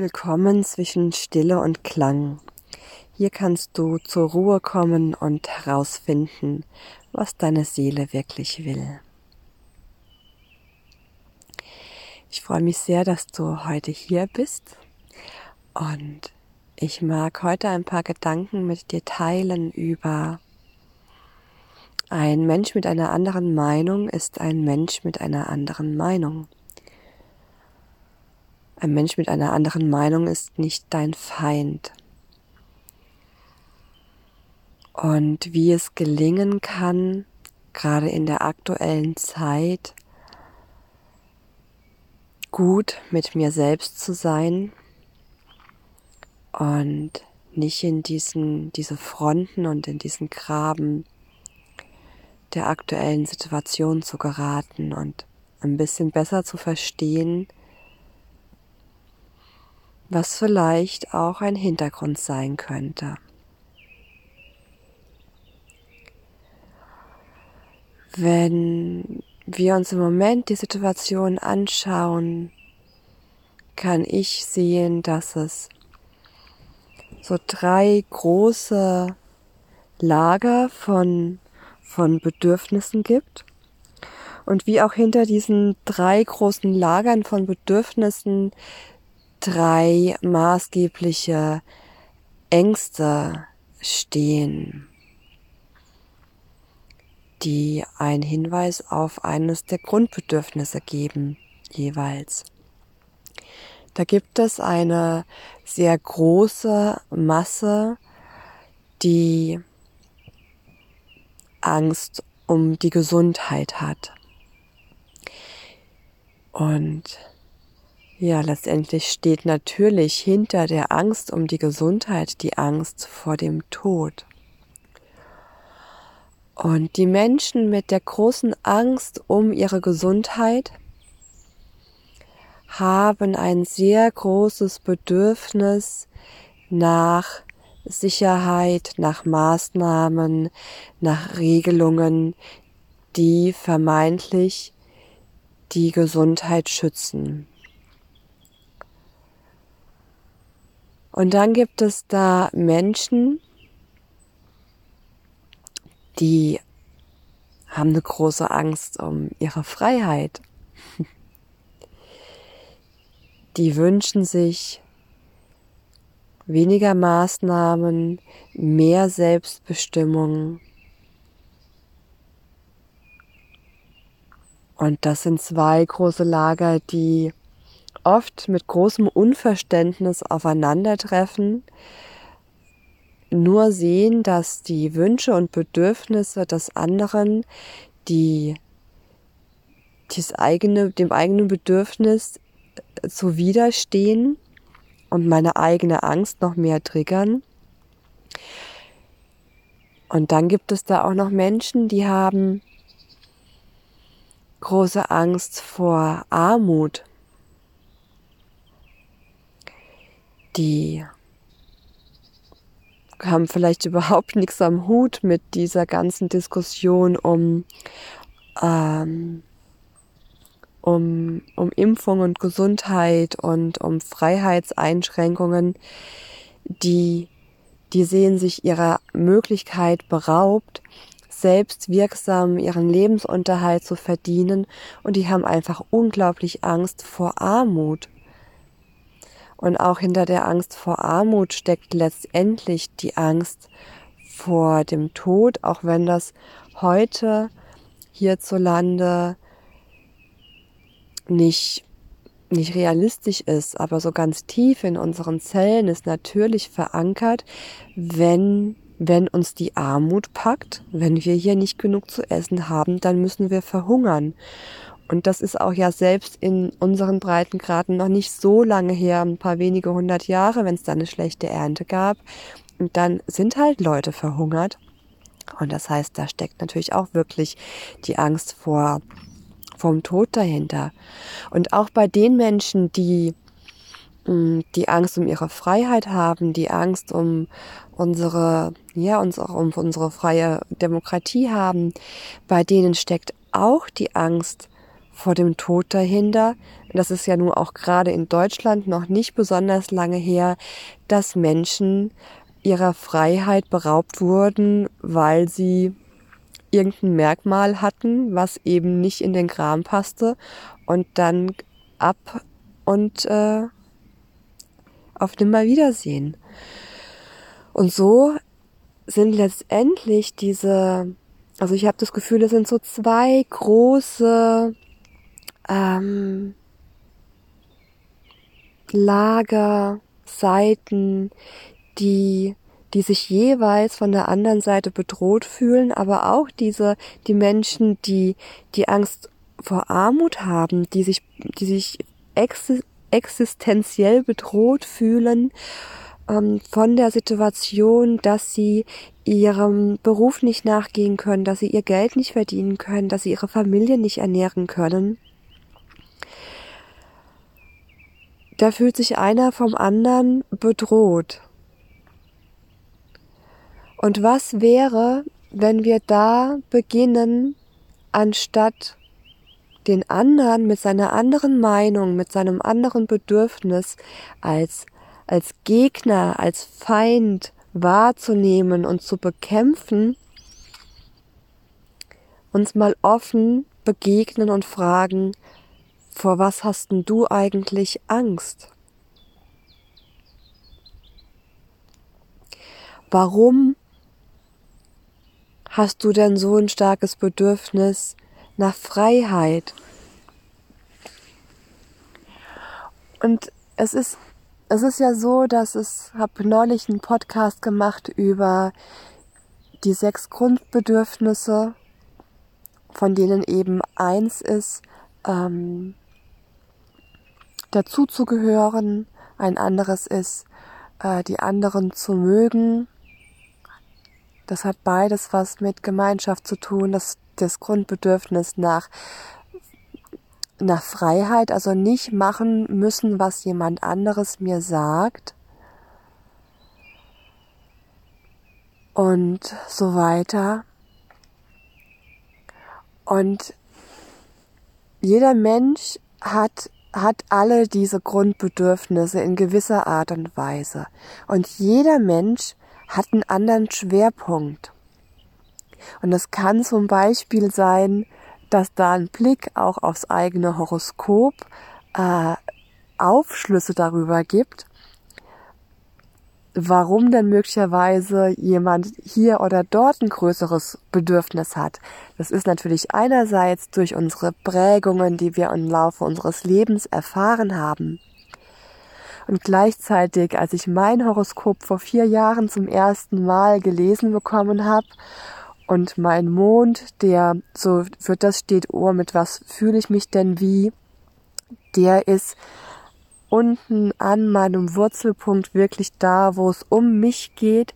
Willkommen zwischen Stille und Klang. Hier kannst du zur Ruhe kommen und herausfinden, was deine Seele wirklich will. Ich freue mich sehr, dass du heute hier bist und ich mag heute ein paar Gedanken mit dir teilen über ein Mensch mit einer anderen Meinung ist ein Mensch mit einer anderen Meinung. Ein Mensch mit einer anderen Meinung ist nicht dein Feind. Und wie es gelingen kann, gerade in der aktuellen Zeit, gut mit mir selbst zu sein und nicht in diesen, diese Fronten und in diesen Graben der aktuellen Situation zu geraten und ein bisschen besser zu verstehen, was vielleicht auch ein Hintergrund sein könnte. Wenn wir uns im Moment die Situation anschauen, kann ich sehen, dass es so drei große Lager von, von Bedürfnissen gibt. Und wie auch hinter diesen drei großen Lagern von Bedürfnissen drei maßgebliche Ängste stehen, die einen Hinweis auf eines der Grundbedürfnisse geben, jeweils. Da gibt es eine sehr große Masse, die Angst um die Gesundheit hat. Und ja, letztendlich steht natürlich hinter der Angst um die Gesundheit die Angst vor dem Tod. Und die Menschen mit der großen Angst um ihre Gesundheit haben ein sehr großes Bedürfnis nach Sicherheit, nach Maßnahmen, nach Regelungen, die vermeintlich die Gesundheit schützen. Und dann gibt es da Menschen, die haben eine große Angst um ihre Freiheit. Die wünschen sich weniger Maßnahmen, mehr Selbstbestimmung. Und das sind zwei große Lager, die oft mit großem Unverständnis aufeinandertreffen, nur sehen, dass die Wünsche und Bedürfnisse des anderen, die das eigene, dem eigenen Bedürfnis zuwiderstehen und meine eigene Angst noch mehr triggern. Und dann gibt es da auch noch Menschen, die haben große Angst vor Armut die haben vielleicht überhaupt nichts am Hut mit dieser ganzen Diskussion um, ähm, um, um Impfung und Gesundheit und um Freiheitseinschränkungen, die, die sehen sich ihrer Möglichkeit beraubt, selbst wirksam ihren Lebensunterhalt zu verdienen und die haben einfach unglaublich Angst vor Armut. Und auch hinter der Angst vor Armut steckt letztendlich die Angst vor dem Tod, auch wenn das heute hierzulande nicht, nicht realistisch ist, aber so ganz tief in unseren Zellen ist natürlich verankert, wenn wenn uns die Armut packt, wenn wir hier nicht genug zu essen haben, dann müssen wir verhungern. Und das ist auch ja selbst in unseren Breitengraden noch nicht so lange her, ein paar wenige hundert Jahre, wenn es da eine schlechte Ernte gab. Und dann sind halt Leute verhungert. Und das heißt, da steckt natürlich auch wirklich die Angst vor, vom Tod dahinter. Und auch bei den Menschen, die mm, die Angst um ihre Freiheit haben, die Angst um unsere, ja, unsere, um unsere freie Demokratie haben, bei denen steckt auch die Angst vor dem Tod dahinter, das ist ja nun auch gerade in Deutschland noch nicht besonders lange her, dass Menschen ihrer Freiheit beraubt wurden, weil sie irgendein Merkmal hatten, was eben nicht in den Kram passte und dann ab und äh, auf Nimmerwiedersehen. Und so sind letztendlich diese, also ich habe das Gefühl, es sind so zwei große ähm, Lager, Seiten, die die sich jeweils von der anderen Seite bedroht fühlen, aber auch diese, die Menschen, die die Angst vor Armut haben, die sich, die sich existenziell bedroht fühlen ähm, von der Situation, dass sie ihrem Beruf nicht nachgehen können, dass sie ihr Geld nicht verdienen können, dass sie ihre Familie nicht ernähren können. Da fühlt sich einer vom anderen bedroht. Und was wäre, wenn wir da beginnen, anstatt den anderen mit seiner anderen Meinung, mit seinem anderen Bedürfnis als, als Gegner, als Feind wahrzunehmen und zu bekämpfen, uns mal offen begegnen und fragen, vor was hast denn du eigentlich Angst? Warum hast du denn so ein starkes Bedürfnis nach Freiheit? Und es ist, es ist ja so, dass es, habe neulich einen Podcast gemacht über die sechs Grundbedürfnisse, von denen eben eins ist, ähm, dazuzugehören, ein anderes ist, äh, die anderen zu mögen das hat beides was mit Gemeinschaft zu tun, das, das Grundbedürfnis nach, nach Freiheit, also nicht machen müssen, was jemand anderes mir sagt. Und so weiter. Und jeder Mensch hat hat alle diese Grundbedürfnisse in gewisser Art und Weise. Und jeder Mensch hat einen anderen Schwerpunkt. Und das kann zum Beispiel sein, dass da ein Blick auch aufs eigene Horoskop äh, Aufschlüsse darüber gibt, warum denn möglicherweise jemand hier oder dort ein größeres Bedürfnis hat. Das ist natürlich einerseits durch unsere Prägungen, die wir im Laufe unseres Lebens erfahren haben. Und gleichzeitig, als ich mein Horoskop vor vier Jahren zum ersten Mal gelesen bekommen habe und mein Mond, der so für das steht, oh, mit was fühle ich mich denn wie, der ist unten an meinem Wurzelpunkt wirklich da, wo es um mich geht.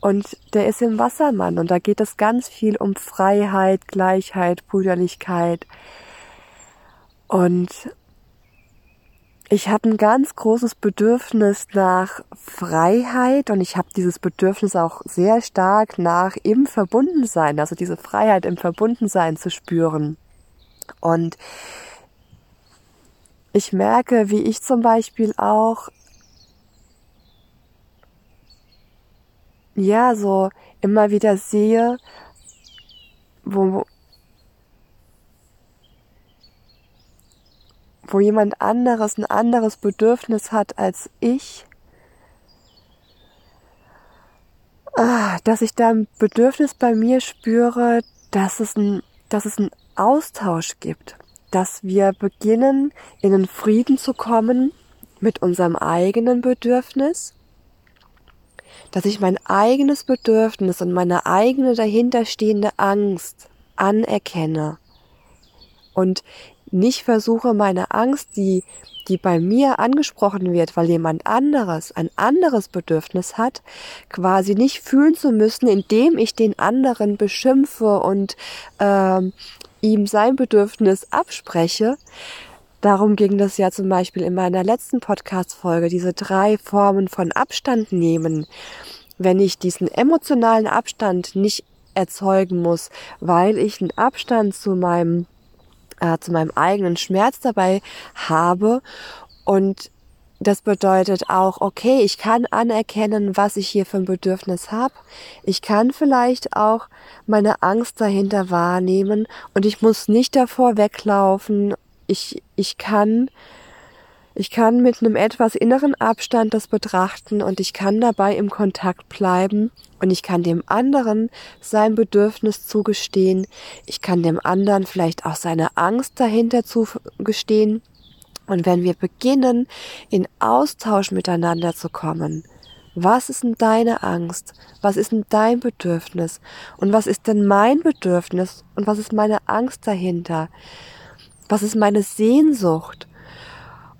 Und der ist im Wassermann und da geht es ganz viel um Freiheit, Gleichheit, Brüderlichkeit. Und ich habe ein ganz großes Bedürfnis nach Freiheit und ich habe dieses Bedürfnis auch sehr stark nach im Verbundensein, also diese Freiheit im Verbundensein zu spüren. Und ich merke, wie ich zum Beispiel auch, ja, so immer wieder sehe, wo, wo jemand anderes ein anderes Bedürfnis hat als ich, ah, dass ich da ein Bedürfnis bei mir spüre, dass es ein, dass es einen Austausch gibt, dass wir beginnen, in den Frieden zu kommen mit unserem eigenen Bedürfnis, dass ich mein eigenes Bedürfnis und meine eigene dahinterstehende Angst anerkenne und nicht versuche, meine Angst, die, die bei mir angesprochen wird, weil jemand anderes ein anderes Bedürfnis hat, quasi nicht fühlen zu müssen, indem ich den anderen beschimpfe und ähm, ihm sein Bedürfnis abspreche. Darum ging das ja zum Beispiel in meiner letzten Podcast-Folge, diese drei Formen von Abstand nehmen. Wenn ich diesen emotionalen Abstand nicht erzeugen muss, weil ich einen Abstand zu meinem äh, zu meinem eigenen Schmerz dabei habe. Und das bedeutet auch, okay, ich kann anerkennen, was ich hier für ein Bedürfnis habe. Ich kann vielleicht auch meine Angst dahinter wahrnehmen und ich muss nicht davor weglaufen. Ich, ich kann, ich kann mit einem etwas inneren Abstand das betrachten und ich kann dabei im Kontakt bleiben und ich kann dem anderen sein Bedürfnis zugestehen. Ich kann dem anderen vielleicht auch seine Angst dahinter zugestehen und wenn wir beginnen, in Austausch miteinander zu kommen, was ist denn deine Angst? Was ist denn dein Bedürfnis? Und was ist denn mein Bedürfnis? Und was ist meine Angst dahinter? Was ist meine Sehnsucht?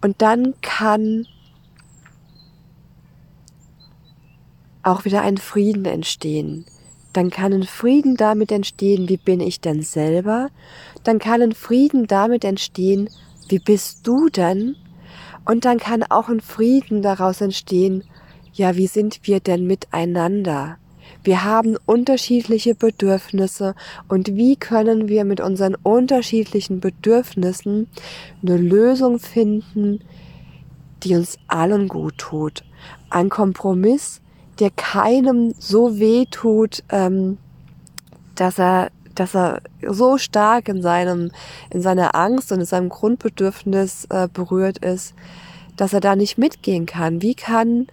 Und dann kann auch wieder ein Frieden entstehen. Dann kann ein Frieden damit entstehen, wie bin ich denn selber? Dann kann ein Frieden damit entstehen, wie bist du denn? Und dann kann auch ein Frieden daraus entstehen, ja, wie sind wir denn miteinander? Wir haben unterschiedliche Bedürfnisse und wie können wir mit unseren unterschiedlichen Bedürfnissen eine Lösung finden, die uns allen gut tut. Ein Kompromiss, der keinem so weh tut, ähm, dass er dass er so stark in seinem, in seiner Angst und in seinem Grundbedürfnis äh, berührt ist, dass er da nicht mitgehen kann. Wie kann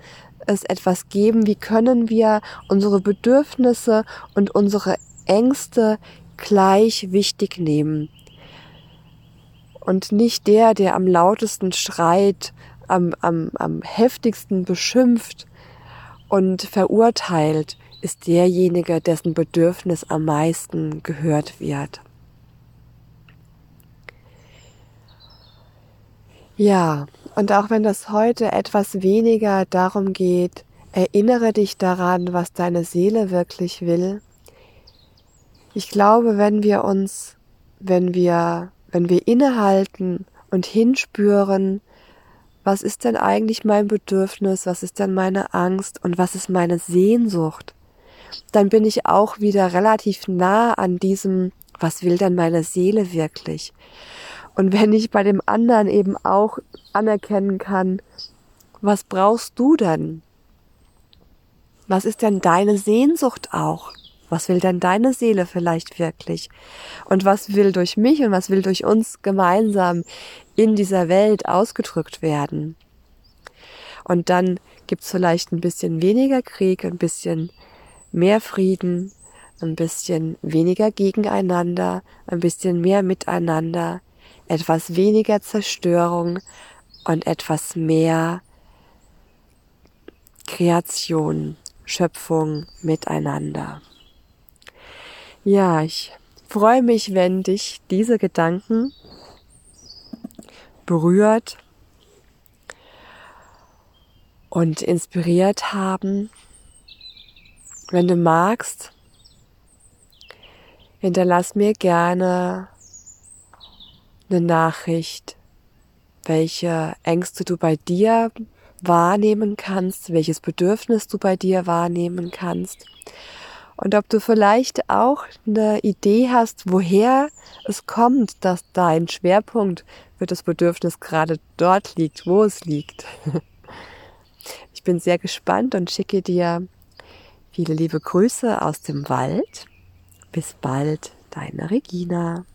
es etwas geben? Wie können wir unsere Bedürfnisse und unsere Ängste gleich wichtig nehmen? Und nicht der, der am lautesten schreit, am, am, am heftigsten beschimpft und verurteilt, ist derjenige, dessen Bedürfnis am meisten gehört wird. Ja, und auch wenn das heute etwas weniger darum geht, erinnere dich daran, was deine Seele wirklich will. Ich glaube, wenn wir uns, wenn wir, wenn wir innehalten und hinspüren, was ist denn eigentlich mein Bedürfnis, was ist denn meine Angst und was ist meine Sehnsucht, dann bin ich auch wieder relativ nah an diesem, was will denn meine Seele wirklich? Und wenn ich bei dem anderen eben auch anerkennen kann, was brauchst du denn? Was ist denn deine Sehnsucht auch? Was will denn deine Seele vielleicht wirklich? Und was will durch mich und was will durch uns gemeinsam in dieser Welt ausgedrückt werden? Und dann gibt's vielleicht ein bisschen weniger Krieg, ein bisschen mehr Frieden, ein bisschen weniger gegeneinander, ein bisschen mehr miteinander, etwas weniger Zerstörung und etwas mehr Kreation, Schöpfung miteinander. Ja, ich freue mich, wenn dich diese Gedanken berührt und inspiriert haben wenn du magst, hinterlass mir gerne eine Nachricht, welche Ängste du bei dir wahrnehmen kannst, welches Bedürfnis du bei dir wahrnehmen kannst und ob du vielleicht auch eine Idee hast, woher es kommt, dass dein Schwerpunkt für das Bedürfnis gerade dort liegt, wo es liegt. Ich bin sehr gespannt und schicke dir Viele liebe Grüße aus dem Wald. Bis bald, deine Regina.